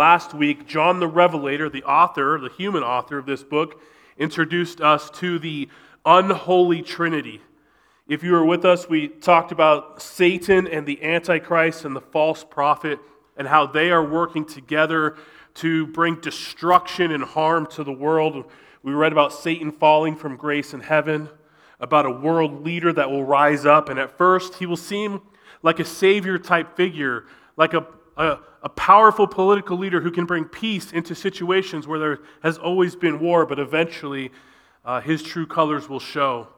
last week, John the Revelator, the author, the human author of this book, introduced us to the unholy trinity. If you were with us, we talked about Satan and the Antichrist and the false prophet and how they are working together to bring destruction and harm to the world. We read about Satan falling from grace in heaven, about a world leader that will rise up, and at first he will seem like a savior type figure, like a, a, a, powerful political leader who can bring peace into situations where there has always been war, but eventually uh, his true colors will show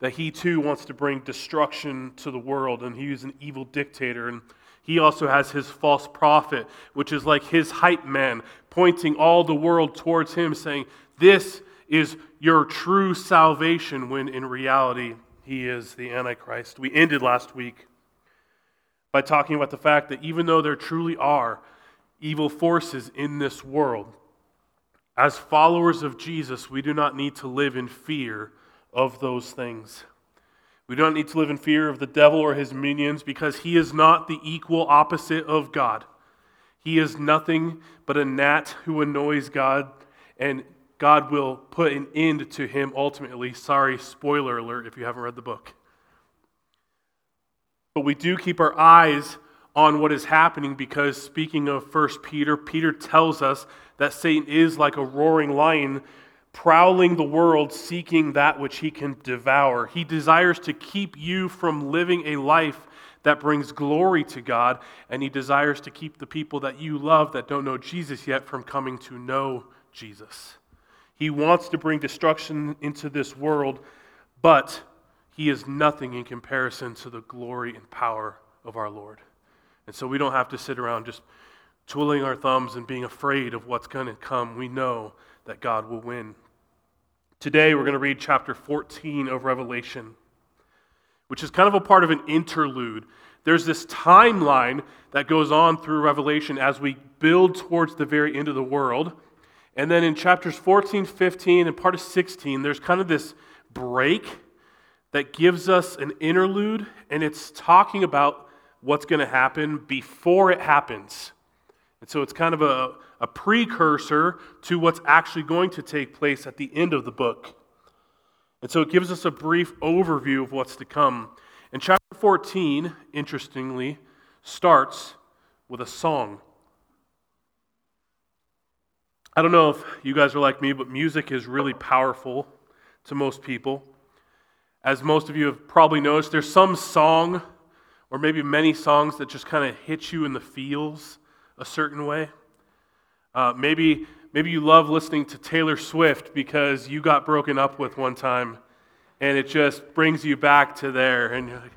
that he too wants to bring destruction to the world, and he is an evil dictator. And he also has his false prophet, which is like his hype man, pointing all the world towards him, saying, This is your true salvation, when in reality, he is the Antichrist. We ended last week by talking about the fact that even though there truly are evil forces in this world, as followers of Jesus, we do not need to live in fear of those things. We don't need to live in fear of the devil or his minions because he is not the equal opposite of God. He is nothing but a gnat who annoys God, and God will put an end to him ultimately. Sorry, spoiler alert if you haven't read the book. But we do keep our eyes on what is happening because, speaking of First Peter, Peter tells us that Satan is like a roaring lion prowling the world seeking that which he can devour. He desires to keep you from living a life that brings glory to God, and he desires to keep the people that you love that don't know Jesus yet from coming to know Jesus. He wants to bring destruction into this world, but he is nothing in comparison to the glory and power of our Lord. And so we don't have to sit around just twiddling our thumbs and being afraid of what's going to come. We know that God will win. Today, we're going to read chapter 14 of Revelation, which is kind of a part of an interlude. There's this timeline that goes on through Revelation as we build towards the very end of the world. And then in chapters 14, 15, and part of 16, there's kind of this break that gives us an interlude, and it's talking about what's going to happen before it happens. And so it's kind of a, a precursor to what's actually going to take place at the end of the book. And so it gives us a brief overview of what's to come. And chapter 14, interestingly, starts with a song. I don't know if you guys are like me, but music is really powerful to most people. As most of you have probably noticed, there's some song, or maybe many songs, that just kind of hit you in the feels a certain way. Uh, maybe, maybe you love listening to Taylor Swift because you got broken up with one time and it just brings you back to there. And you're like,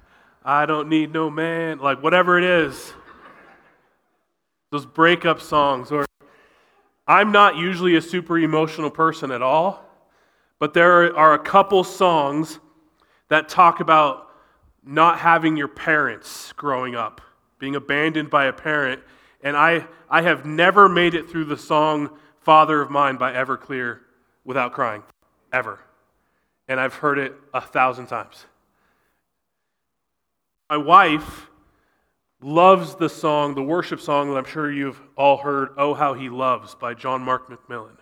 I don't need no man. Like, whatever it is. Those breakup songs. Or I'm not usually a super emotional person at all, but there are a couple songs that talk about not having your parents growing up, being abandoned by a parent and I, I have never made it through the song Father of Mine by Everclear without crying, ever. And I've heard it a thousand times. My wife loves the song, the worship song that I'm sure you've all heard, Oh How He Loves by John Mark McMillan.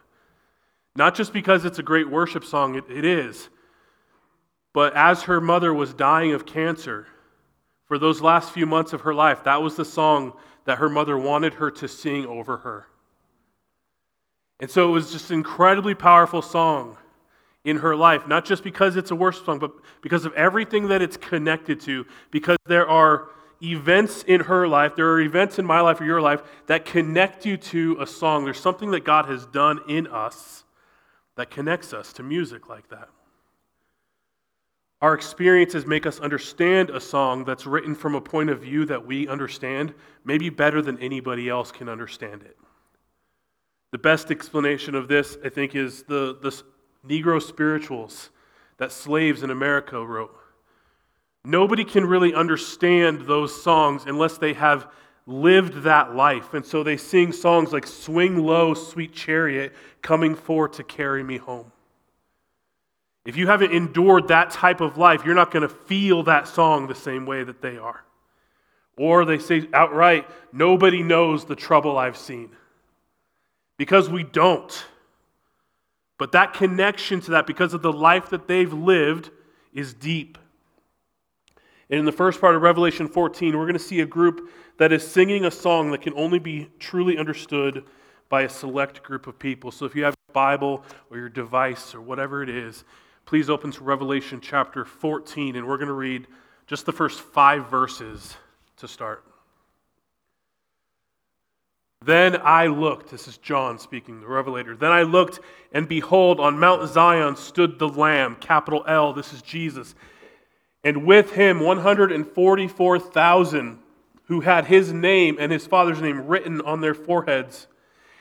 Not just because it's a great worship song, it, it is, but as her mother was dying of cancer, for those last few months of her life, that was the song that her mother wanted her to sing over her. And so it was just an incredibly powerful song in her life, not just because it's a worship song, but because of everything that it's connected to, because there are events in her life, there are events in my life or your life that connect you to a song. There's something that God has done in us that connects us to music like that. Our experiences make us understand a song that's written from a point of view that we understand, maybe better than anybody else can understand it. The best explanation of this, I think, is the, the Negro spirituals that slaves in America wrote. Nobody can really understand those songs unless they have lived that life. And so they sing songs like Swing Low, Sweet Chariot, coming For to carry me home. If you haven't endured that type of life, you're not going to feel that song the same way that they are. Or they say outright, nobody knows the trouble I've seen. because we don't. But that connection to that, because of the life that they've lived, is deep. And in the first part of Revelation 14, we're going to see a group that is singing a song that can only be truly understood by a select group of people. So if you have a Bible or your device or whatever it is, please open to Revelation chapter 14, and we're going to read just the first five verses to start. Then I looked, this is John speaking, the Revelator. Then I looked, and behold, on Mount Zion stood the Lamb, capital L, this is Jesus, and with him 144,000 who had his name and his father's name written on their foreheads.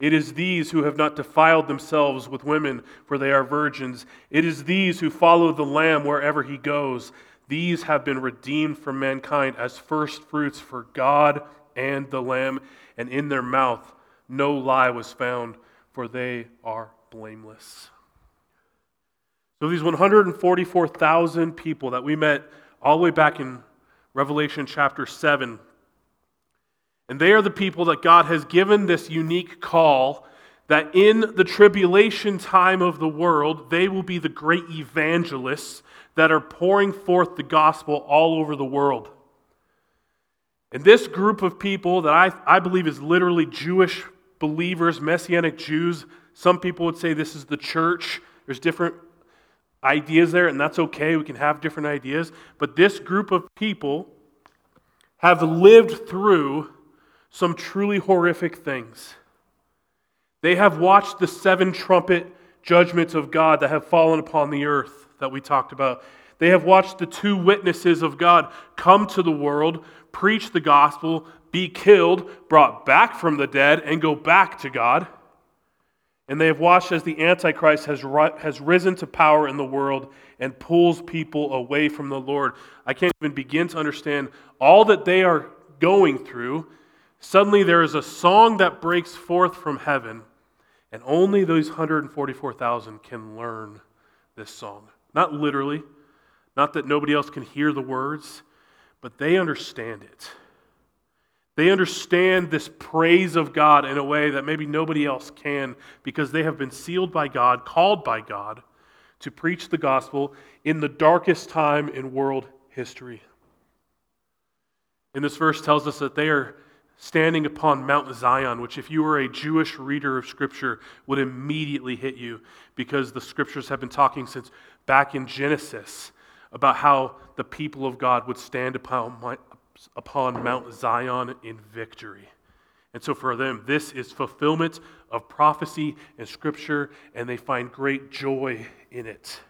It is these who have not defiled themselves with women, for they are virgins. It is these who follow the Lamb wherever he goes. These have been redeemed from mankind as first fruits for God and the Lamb, and in their mouth no lie was found, for they are blameless. So, these 144,000 people that we met all the way back in Revelation chapter 7 and they are the people that God has given this unique call that in the tribulation time of the world, they will be the great evangelists that are pouring forth the gospel all over the world. And this group of people that I, I believe is literally Jewish believers, Messianic Jews, some people would say this is the church. There's different ideas there, and that's okay. We can have different ideas. But this group of people have lived through some truly horrific things. They have watched the seven trumpet judgments of God that have fallen upon the earth that we talked about. They have watched the two witnesses of God come to the world, preach the gospel, be killed, brought back from the dead, and go back to God. And they have watched as the Antichrist has, has risen to power in the world and pulls people away from the Lord. I can't even begin to understand all that they are going through Suddenly there is a song that breaks forth from heaven, and only those 144,000 can learn this song. Not literally, not that nobody else can hear the words, but they understand it. They understand this praise of God in a way that maybe nobody else can because they have been sealed by God, called by God to preach the gospel in the darkest time in world history. And this verse tells us that they are standing upon Mount Zion, which, if you were a Jewish reader of Scripture, would immediately hit you because the Scriptures have been talking since back in Genesis about how the people of God would stand upon, upon Mount Zion in victory. And so for them, this is fulfillment of prophecy and Scripture, and they find great joy in it.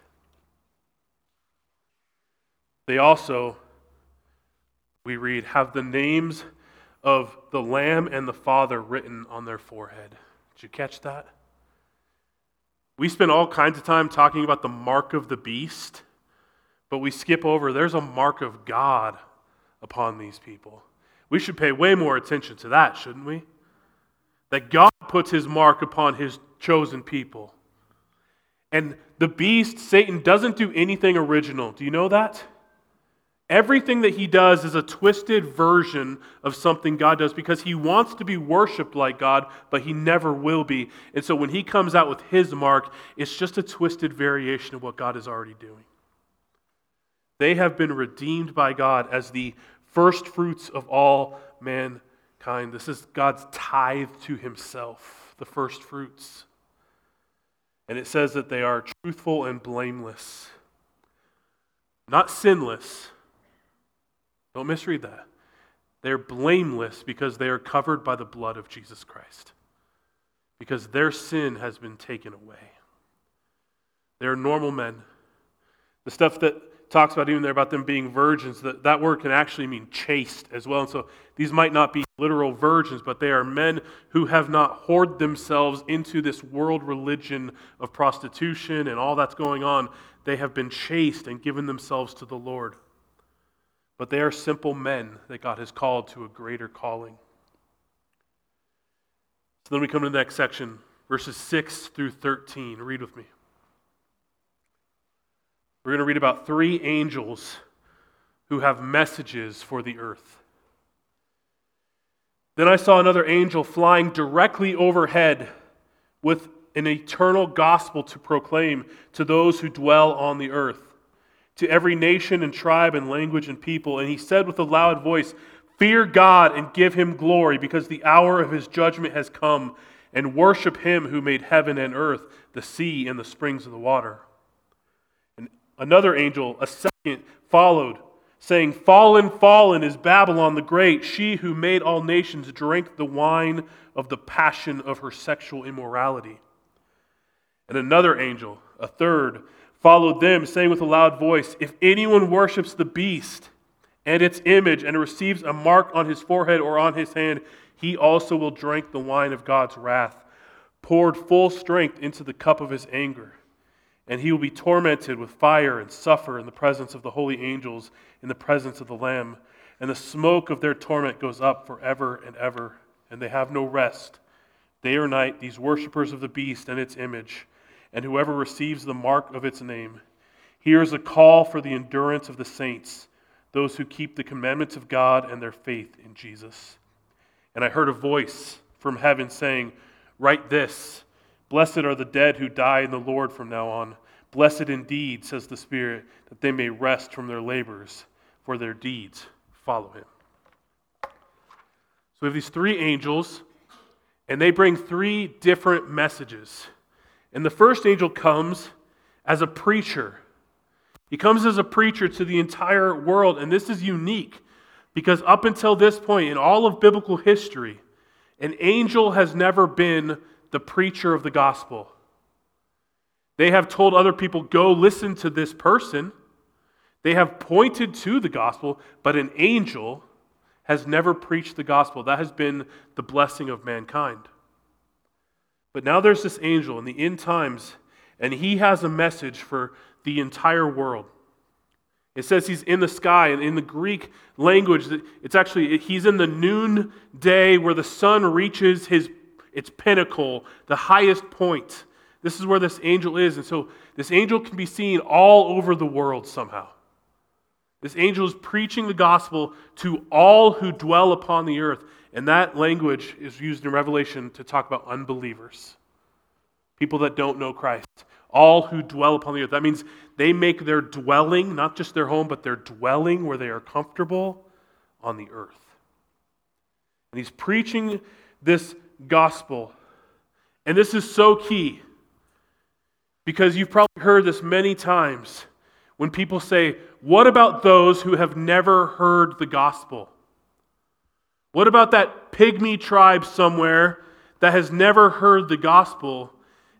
They also, we read, have the names of the Lamb and the Father written on their forehead. Did you catch that? We spend all kinds of time talking about the mark of the beast, but we skip over there's a mark of God upon these people. We should pay way more attention to that, shouldn't we? That God puts his mark upon his chosen people. And the beast, Satan, doesn't do anything original. Do you know that? Everything that he does is a twisted version of something God does because he wants to be worshiped like God, but he never will be. And so when he comes out with his mark, it's just a twisted variation of what God is already doing. They have been redeemed by God as the first fruits of all mankind. This is God's tithe to himself, the first fruits. And it says that they are truthful and blameless, not sinless don't misread that. They're blameless because they are covered by the blood of Jesus Christ, because their sin has been taken away. They're normal men. The stuff that talks about even there about them being virgins, that, that word can actually mean chaste as well. And so these might not be literal virgins, but they are men who have not whored themselves into this world religion of prostitution and all that's going on. they have been chaste and given themselves to the Lord. But they are simple men that God has called to a greater calling. So then we come to the next section, verses 6 through 13. Read with me. We're going to read about three angels who have messages for the earth. Then I saw another angel flying directly overhead with an eternal gospel to proclaim to those who dwell on the earth, to every nation and tribe and language and people. And he said with a loud voice, Fear God and give him glory, because the hour of his judgment has come, and worship him who made heaven and earth, the sea, and the springs of the water. And another angel, a second, followed, saying, Fallen, fallen is Babylon the Great, she who made all nations drink the wine of the passion of her sexual immorality. And another angel, a third, followed them, saying with a loud voice, If anyone worships the beast and its image and receives a mark on his forehead or on his hand, he also will drink the wine of God's wrath, poured full strength into the cup of his anger. And he will be tormented with fire and suffer in the presence of the holy angels, in the presence of the Lamb. And the smoke of their torment goes up forever and ever, and they have no rest. Day or night, these worshippers of the beast and its image and whoever receives the mark of its name. Here is a call for the endurance of the saints, those who keep the commandments of God and their faith in Jesus. And I heard a voice from heaven saying, Write this Blessed are the dead who die in the Lord from now on. Blessed indeed, says the Spirit, that they may rest from their labors, for their deeds follow him. So we have these three angels, and they bring three different messages. And the first angel comes as a preacher. He comes as a preacher to the entire world, and this is unique because up until this point in all of biblical history, an angel has never been the preacher of the gospel. They have told other people, go listen to this person. They have pointed to the gospel, but an angel has never preached the gospel. That has been the blessing of mankind. But now there's this angel in the end times, and he has a message for the entire world. It says he's in the sky, and in the Greek language, it's actually he's in the noon day where the sun reaches his its pinnacle, the highest point. This is where this angel is, and so this angel can be seen all over the world somehow. This angel is preaching the gospel to all who dwell upon the earth. And that language is used in Revelation to talk about unbelievers, people that don't know Christ, all who dwell upon the earth. That means they make their dwelling, not just their home, but their dwelling where they are comfortable on the earth. And he's preaching this gospel. And this is so key because you've probably heard this many times when people say, What about those who have never heard the gospel? What about that pygmy tribe somewhere that has never heard the gospel?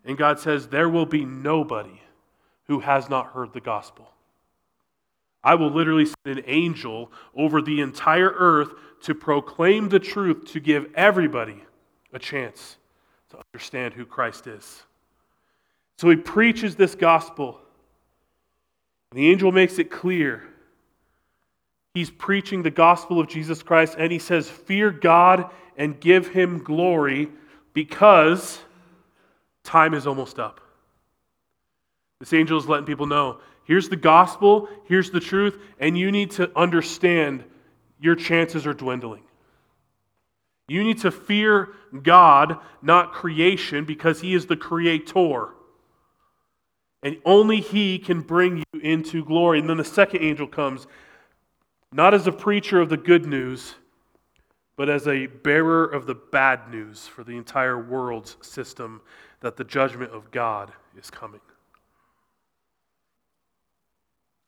And God says, There will be nobody who has not heard the gospel. I will literally send an angel over the entire earth to proclaim the truth, to give everybody a chance to understand who Christ is. So he preaches this gospel. And the angel makes it clear He's preaching the gospel of Jesus Christ, and he says, Fear God and give him glory because time is almost up. This angel is letting people know here's the gospel, here's the truth, and you need to understand your chances are dwindling. You need to fear God, not creation, because He is the creator. And only He can bring you into glory. And then the second angel comes not as a preacher of the good news, but as a bearer of the bad news for the entire world's system that the judgment of God is coming.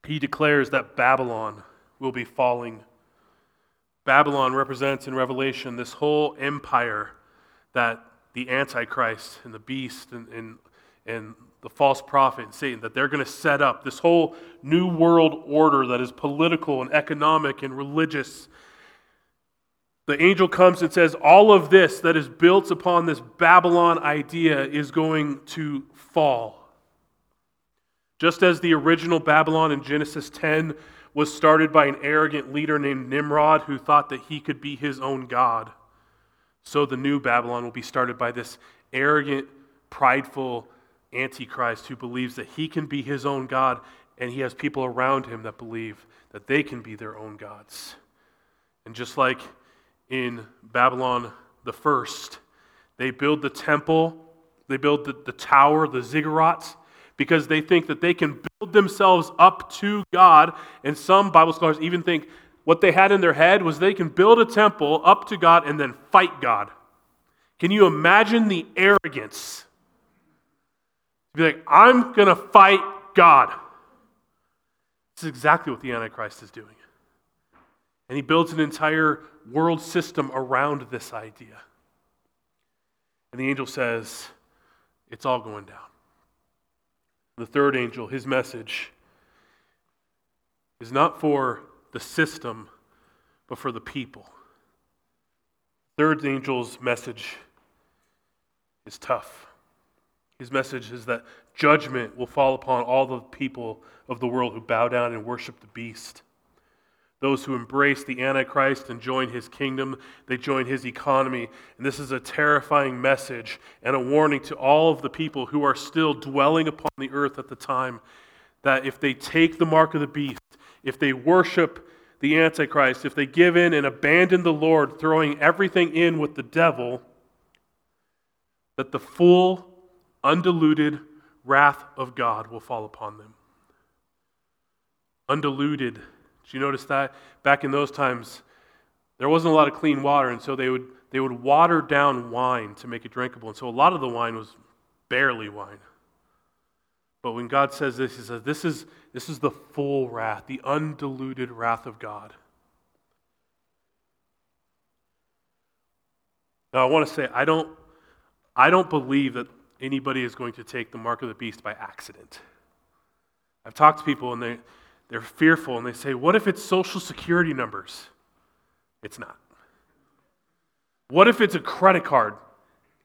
He declares that Babylon will be falling. Babylon represents in Revelation this whole empire that the Antichrist and the beast and, and, and the false prophet and Satan, that they're going to set up this whole new world order that is political and economic and religious. The angel comes and says, All of this that is built upon this Babylon idea is going to fall. Just as the original Babylon in Genesis 10 was started by an arrogant leader named Nimrod who thought that he could be his own God, so the new Babylon will be started by this arrogant, prideful Antichrist who believes that he can be his own God and he has people around him that believe that they can be their own gods. And just like in Babylon the first, they build the temple, they build the, the tower, the ziggurats, because they think that they can build themselves up to God. And some Bible scholars even think what they had in their head was they can build a temple up to God and then fight God. Can you imagine the arrogance? Be like, I'm going to fight God. This is exactly what the Antichrist is doing. And he builds an entire world system around this idea. And the angel says, It's all going down. The third angel, his message is not for the system, but for the people. Third angel's message is tough. His message is that judgment will fall upon all the people of the world who bow down and worship the beast. Those who embrace the Antichrist and join his kingdom, they join his economy. And this is a terrifying message and a warning to all of the people who are still dwelling upon the earth at the time that if they take the mark of the beast, if they worship the Antichrist, if they give in and abandon the Lord, throwing everything in with the devil, that the full, undiluted wrath of God will fall upon them. Undiluted. Did you notice that? Back in those times, there wasn't a lot of clean water, and so they would, they would water down wine to make it drinkable. And so a lot of the wine was barely wine. But when God says this, He says, This is, this is the full wrath, the undiluted wrath of God. Now, I want to say, I don't, I don't believe that anybody is going to take the mark of the beast by accident. I've talked to people and they, they're fearful and they say, What if it's social security numbers? It's not. What if it's a credit card?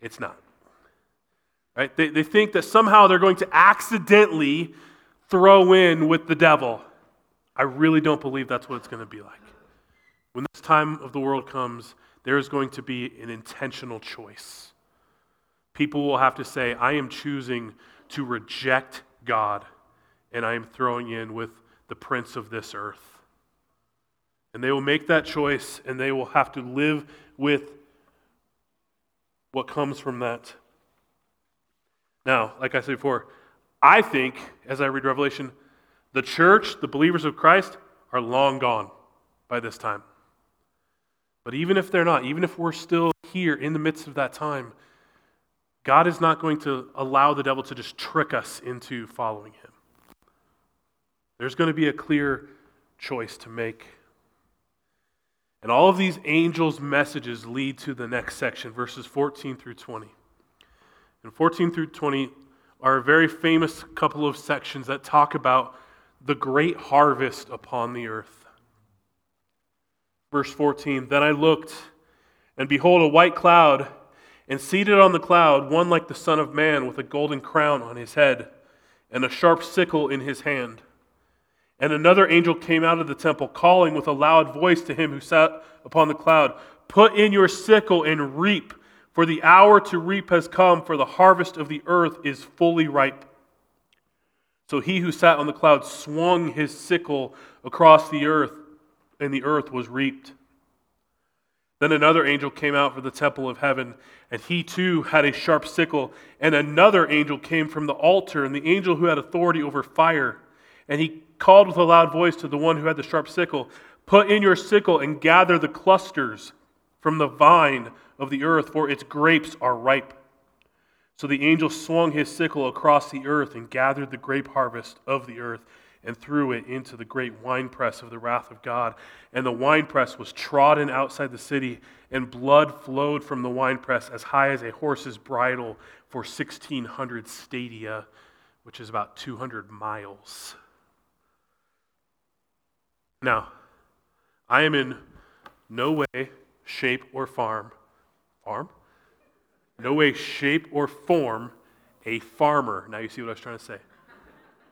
It's not. Right? They, they think that somehow they're going to accidentally throw in with the devil. I really don't believe that's what it's going to be like. When this time of the world comes, there is going to be an intentional choice. People will have to say, I am choosing to reject God, and I am throwing in with the prince of this earth. And they will make that choice, and they will have to live with what comes from that. Now, like I said before, I think, as I read Revelation, the church, the believers of Christ, are long gone by this time. But even if they're not, even if we're still here in the midst of that time, God is not going to allow the devil to just trick us into following him. There's going to be a clear choice to make. And all of these angels' messages lead to the next section, verses 14 through 20. And 14 through 20 are a very famous couple of sections that talk about the great harvest upon the earth. Verse 14 Then I looked, and behold, a white cloud, and seated on the cloud, one like the Son of Man, with a golden crown on his head, and a sharp sickle in his hand. And another angel came out of the temple, calling with a loud voice to him who sat upon the cloud Put in your sickle and reap, for the hour to reap has come, for the harvest of the earth is fully ripe. So he who sat on the cloud swung his sickle across the earth, and the earth was reaped. Then another angel came out from the temple of heaven, and he too had a sharp sickle. And another angel came from the altar, and the angel who had authority over fire. And he called with a loud voice to the one who had the sharp sickle Put in your sickle and gather the clusters from the vine of the earth, for its grapes are ripe. So the angel swung his sickle across the earth and gathered the grape harvest of the earth and threw it into the great winepress of the wrath of God. And the winepress was trodden outside the city, and blood flowed from the winepress as high as a horse's bridle for 1,600 stadia, which is about 200 miles. Now, I am in no way, shape, or farm. Farm? No way, shape, or form a farmer. Now you see what I was trying to say.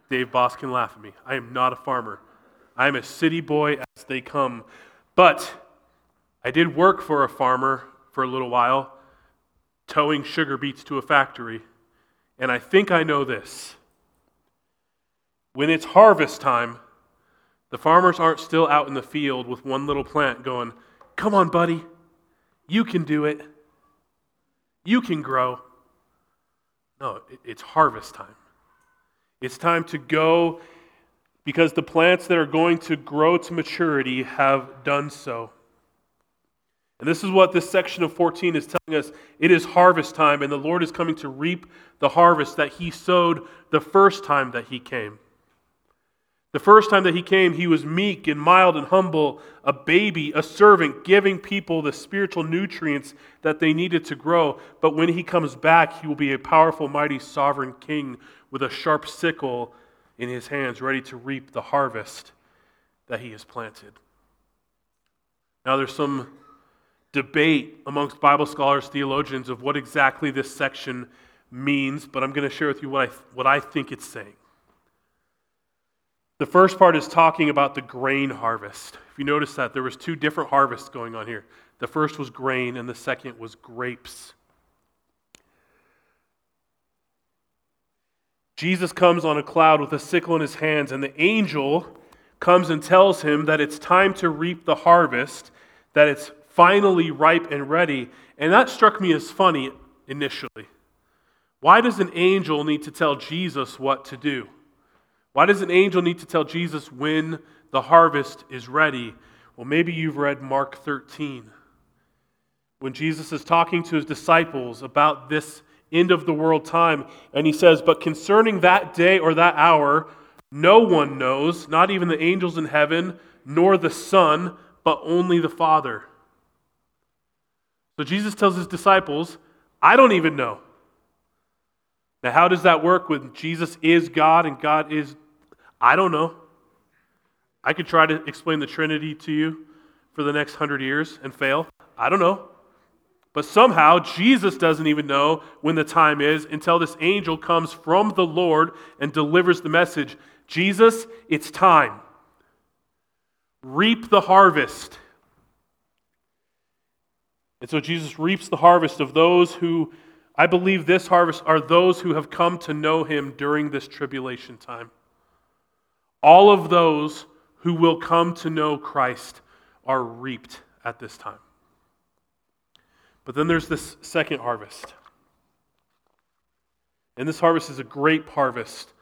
Dave Boss can laugh at me. I am not a farmer. I am a city boy as they come. But I did work for a farmer for a little while, towing sugar beets to a factory. And I think I know this. When it's harvest time, the farmers aren't still out in the field with one little plant going, Come on, buddy, you can do it. You can grow. No, it's harvest time. It's time to go because the plants that are going to grow to maturity have done so. And this is what this section of 14 is telling us. It is harvest time, and the Lord is coming to reap the harvest that He sowed the first time that He came. The first time that He came, He was meek and mild and humble, a baby, a servant, giving people the spiritual nutrients that they needed to grow. But when He comes back, He will be a powerful, mighty, sovereign King with a sharp sickle in His hands, ready to reap the harvest that He has planted. Now, there's some debate amongst Bible scholars, theologians, of what exactly this section means, but I'm going to share with you what I, what I think it's saying. The first part is talking about the grain harvest. If you notice that, there was two different harvests going on here. The first was grain, and the second was grapes. Jesus comes on a cloud with a sickle in his hands, and the angel comes and tells him that it's time to reap the harvest, that it's finally ripe and ready. And that struck me as funny initially. Why does an angel need to tell Jesus what to do? Why does an angel need to tell Jesus when the harvest is ready? Well, maybe you've read Mark 13. When Jesus is talking to his disciples about this end of the world time, and he says, But concerning that day or that hour, no one knows, not even the angels in heaven, nor the Son, but only the Father. So Jesus tells his disciples, I don't even know. Now, how does that work when Jesus is God and God is. I don't know. I could try to explain the Trinity to you for the next hundred years and fail. I don't know. But somehow, Jesus doesn't even know when the time is until this angel comes from the Lord and delivers the message Jesus, it's time. Reap the harvest. And so Jesus reaps the harvest of those who, I believe this harvest are those who have come to know him during this tribulation time. All of those who will come to know Christ are reaped at this time. But then there's this second harvest. And this harvest is a grape harvest,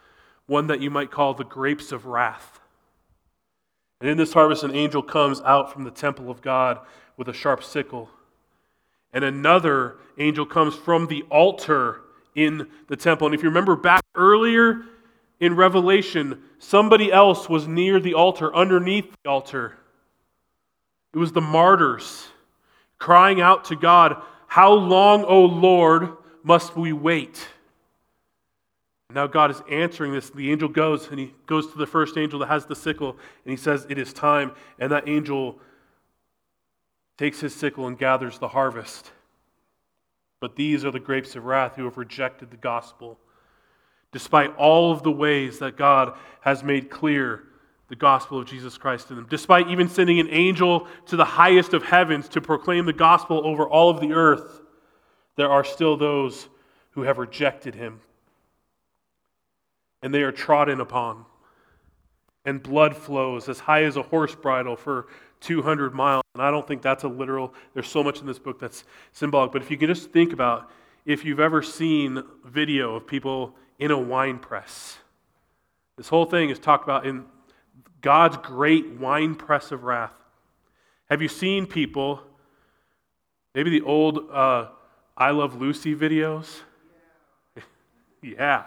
one that you might call the grapes of wrath. And in this harvest, an angel comes out from the temple of God with a sharp sickle and another angel comes from the altar in the temple. And if you remember back earlier in Revelation, somebody else was near the altar, underneath the altar. It was the martyrs crying out to God, How long, O Lord, must we wait? Now God is answering this. The angel goes and he goes to the first angel that has the sickle and he says, It is time. And that angel takes his sickle and gathers the harvest. But these are the grapes of wrath who have rejected the gospel, despite all of the ways that God has made clear the gospel of Jesus Christ to them, despite even sending an angel to the highest of heavens to proclaim the gospel over all of the earth. There are still those who have rejected him, and they are trodden upon and blood flows as high as a horse bridle for 200 miles. And I don't think that's a literal, there's so much in this book that's symbolic. But if you can just think about if you've ever seen video of people in a wine press, this whole thing is talked about in God's great wine press of wrath. Have you seen people, maybe the old uh, I Love Lucy videos? yeah.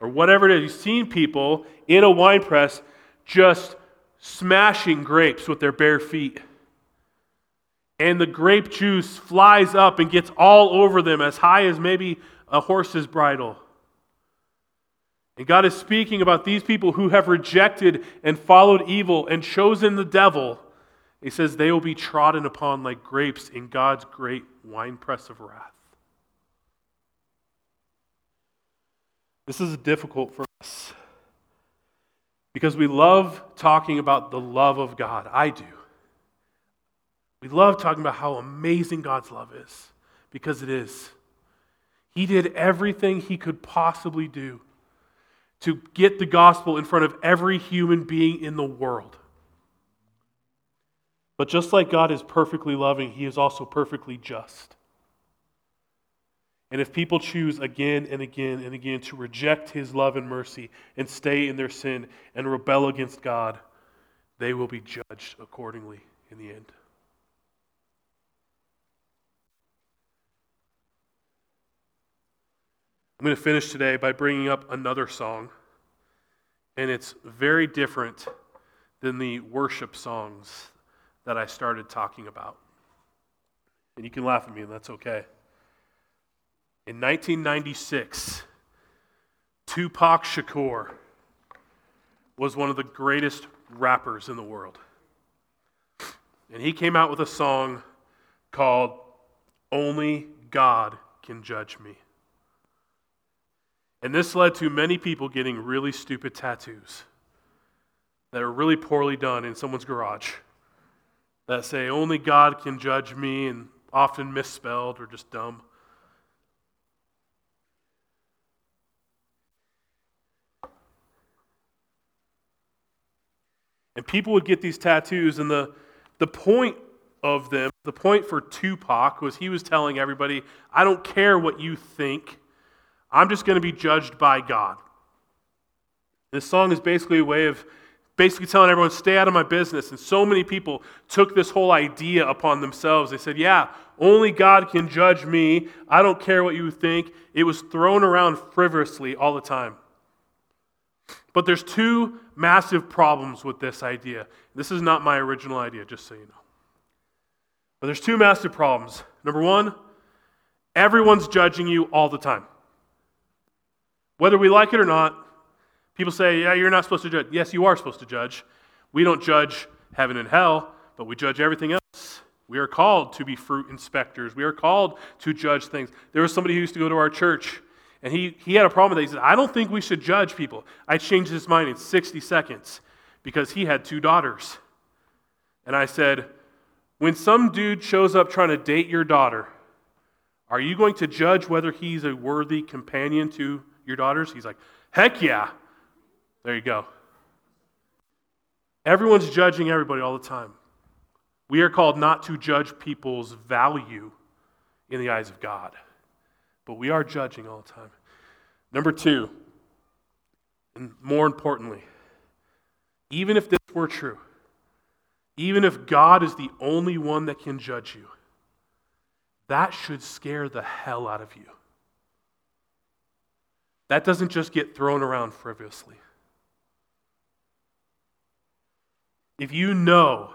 Or whatever it is. You've seen people in a wine press just smashing grapes with their bare feet. And the grape juice flies up and gets all over them, as high as maybe a horse's bridle. And God is speaking about these people who have rejected and followed evil and chosen the devil. He says they will be trodden upon like grapes in God's great winepress of wrath. This is difficult for us Because we love talking about the love of God. I do. We love talking about how amazing God's love is, because it is. He did everything he could possibly do to get the gospel in front of every human being in the world. But just like God is perfectly loving, he is also perfectly just. And if people choose again and again and again to reject his love and mercy and stay in their sin and rebel against God, they will be judged accordingly in the end. I'm going to finish today by bringing up another song, and it's very different than the worship songs that I started talking about. And you can laugh at me, and that's okay. In 1996, Tupac Shakur was one of the greatest rappers in the world. And he came out with a song called Only God Can Judge Me. And this led to many people getting really stupid tattoos that are really poorly done in someone's garage that say, Only God can judge me, and often misspelled or just dumb. And people would get these tattoos, and the, the point of them, the point for Tupac was he was telling everybody, I don't care what you think. I'm just going to be judged by God. This song is basically a way of basically telling everyone, stay out of my business. And so many people took this whole idea upon themselves. They said, yeah, only God can judge me. I don't care what you think. It was thrown around frivolously all the time. But there's two massive problems with this idea. This is not my original idea, just so you know. But there's two massive problems. Number one, everyone's judging you all the time. Whether we like it or not, people say, yeah, you're not supposed to judge. Yes, you are supposed to judge. We don't judge heaven and hell, but we judge everything else. We are called to be fruit inspectors. We are called to judge things. There was somebody who used to go to our church, and he, he had a problem with that. He said, I don't think we should judge people. I changed his mind in 60 seconds because he had two daughters. And I said, When some dude shows up trying to date your daughter, are you going to judge whether he's a worthy companion to your daughters? He's like, Heck yeah. There you go. Everyone's judging everybody all the time. We are called not to judge people's value in the eyes of God, but we are judging all the time. Number two, and more importantly, even if this were true, even if God is the only one that can judge you, that should scare the hell out of you. That doesn't just get thrown around frivolously. If you know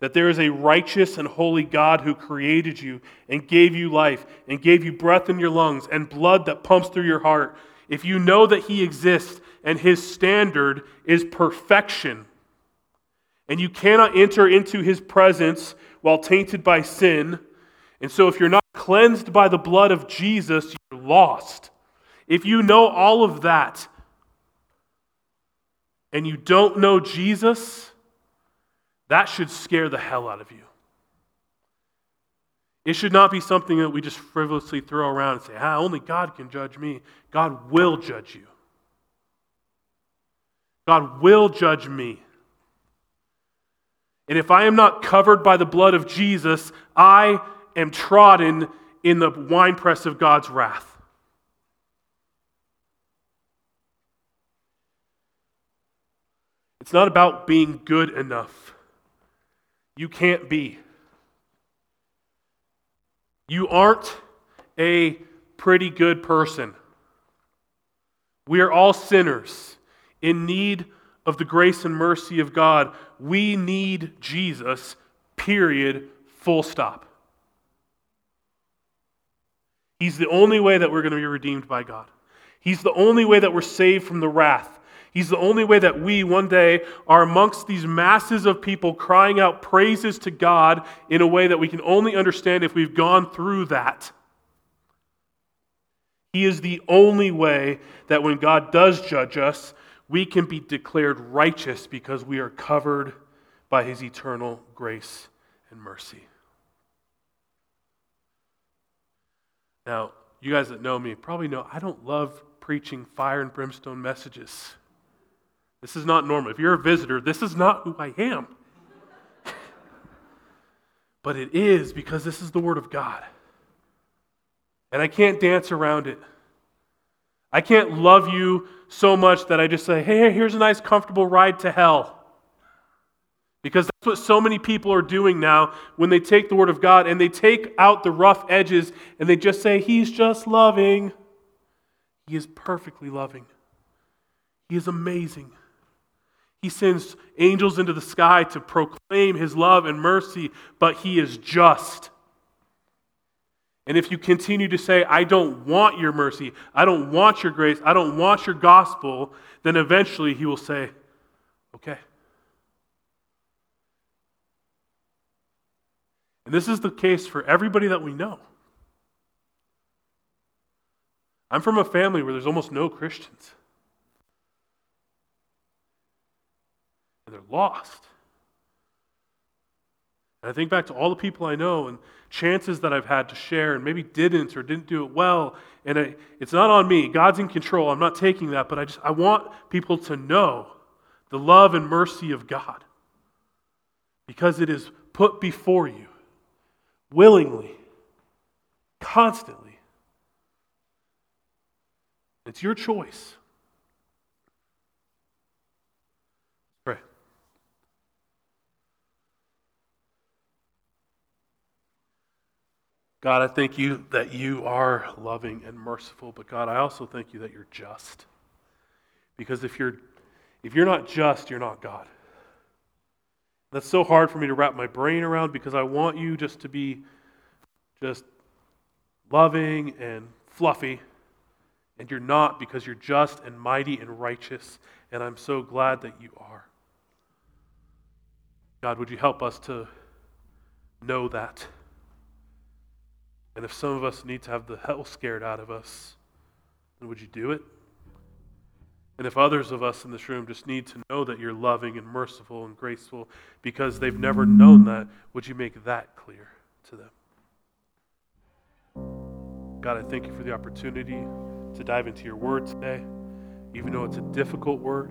that there is a righteous and holy God who created you and gave you life and gave you breath in your lungs and blood that pumps through your heart, if you know that He exists and His standard is perfection, and you cannot enter into His presence while tainted by sin, and so if you're not cleansed by the blood of Jesus, you're lost. If you know all of that and you don't know Jesus, that should scare the hell out of you. It should not be something that we just frivolously throw around and say, ah, only God can judge me. God will judge you. God will judge me. And if I am not covered by the blood of Jesus, I am trodden in the winepress of God's wrath. It's not about being good enough. You can't be. You aren't a pretty good person. We are all sinners in need of the grace and mercy of God. We need Jesus, period, full stop. He's the only way that we're going to be redeemed by God. He's the only way that we're saved from the wrath. He's the only way that we one day are amongst these masses of people crying out praises to God in a way that we can only understand if we've gone through that. He is the only way that when God does judge us, we can be declared righteous because we are covered by his eternal grace and mercy. Now, you guys that know me probably know I don't love preaching fire and brimstone messages. This is not normal. If you're a visitor, this is not who I am. but it is because this is the Word of God. And I can't dance around it. I can't love you so much that I just say, hey, here's a nice, comfortable ride to hell. Because that's what so many people are doing now when they take the Word of God and they take out the rough edges and they just say, He's just loving. He is perfectly loving. He is amazing. He sends angels into the sky to proclaim His love and mercy, but He is just. And if you continue to say, I don't want your mercy, I don't want your grace, I don't want your gospel, then eventually he will say, Okay. And this is the case for everybody that we know. I'm from a family where there's almost no Christians. And they're lost. And I think back to all the people I know and chances that I've had to share and maybe didn't or didn't do it well. And I, it's not on me. God's in control. I'm not taking that, but I just I want people to know the love and mercy of God because it is put before you willingly, constantly. It's your choice. God, I thank you that you are loving and merciful, but God, I also thank you that you're just. Because if you're if you're not just, you're not God. That's so hard for me to wrap my brain around because I want you just to be just loving and fluffy, and you're not because you're just and mighty and righteous, and I'm so glad that you are. God, would you help us to know that? And if some of us need to have the hell scared out of us, then would you do it? And if others of us in this room just need to know that you're loving and merciful and graceful because they've never known that, would you make that clear to them? God, I thank you for the opportunity to dive into your word today. Even though it's a difficult word,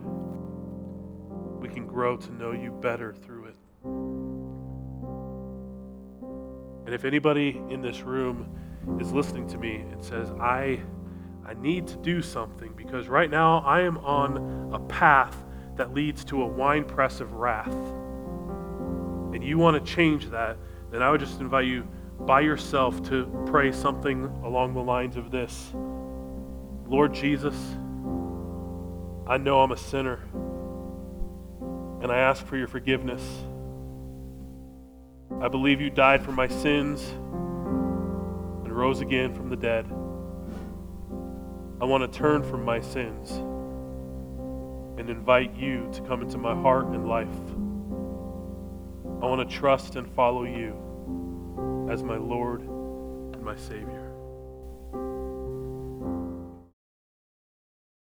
we can grow to know you better through And if anybody in this room is listening to me and says, I, I need to do something because right now I am on a path that leads to a winepress of wrath, and you want to change that, then I would just invite you by yourself to pray something along the lines of this Lord Jesus, I know I'm a sinner, and I ask for your forgiveness. I believe you died for my sins and rose again from the dead. I want to turn from my sins and invite you to come into my heart and life. I want to trust and follow you as my Lord and my Savior.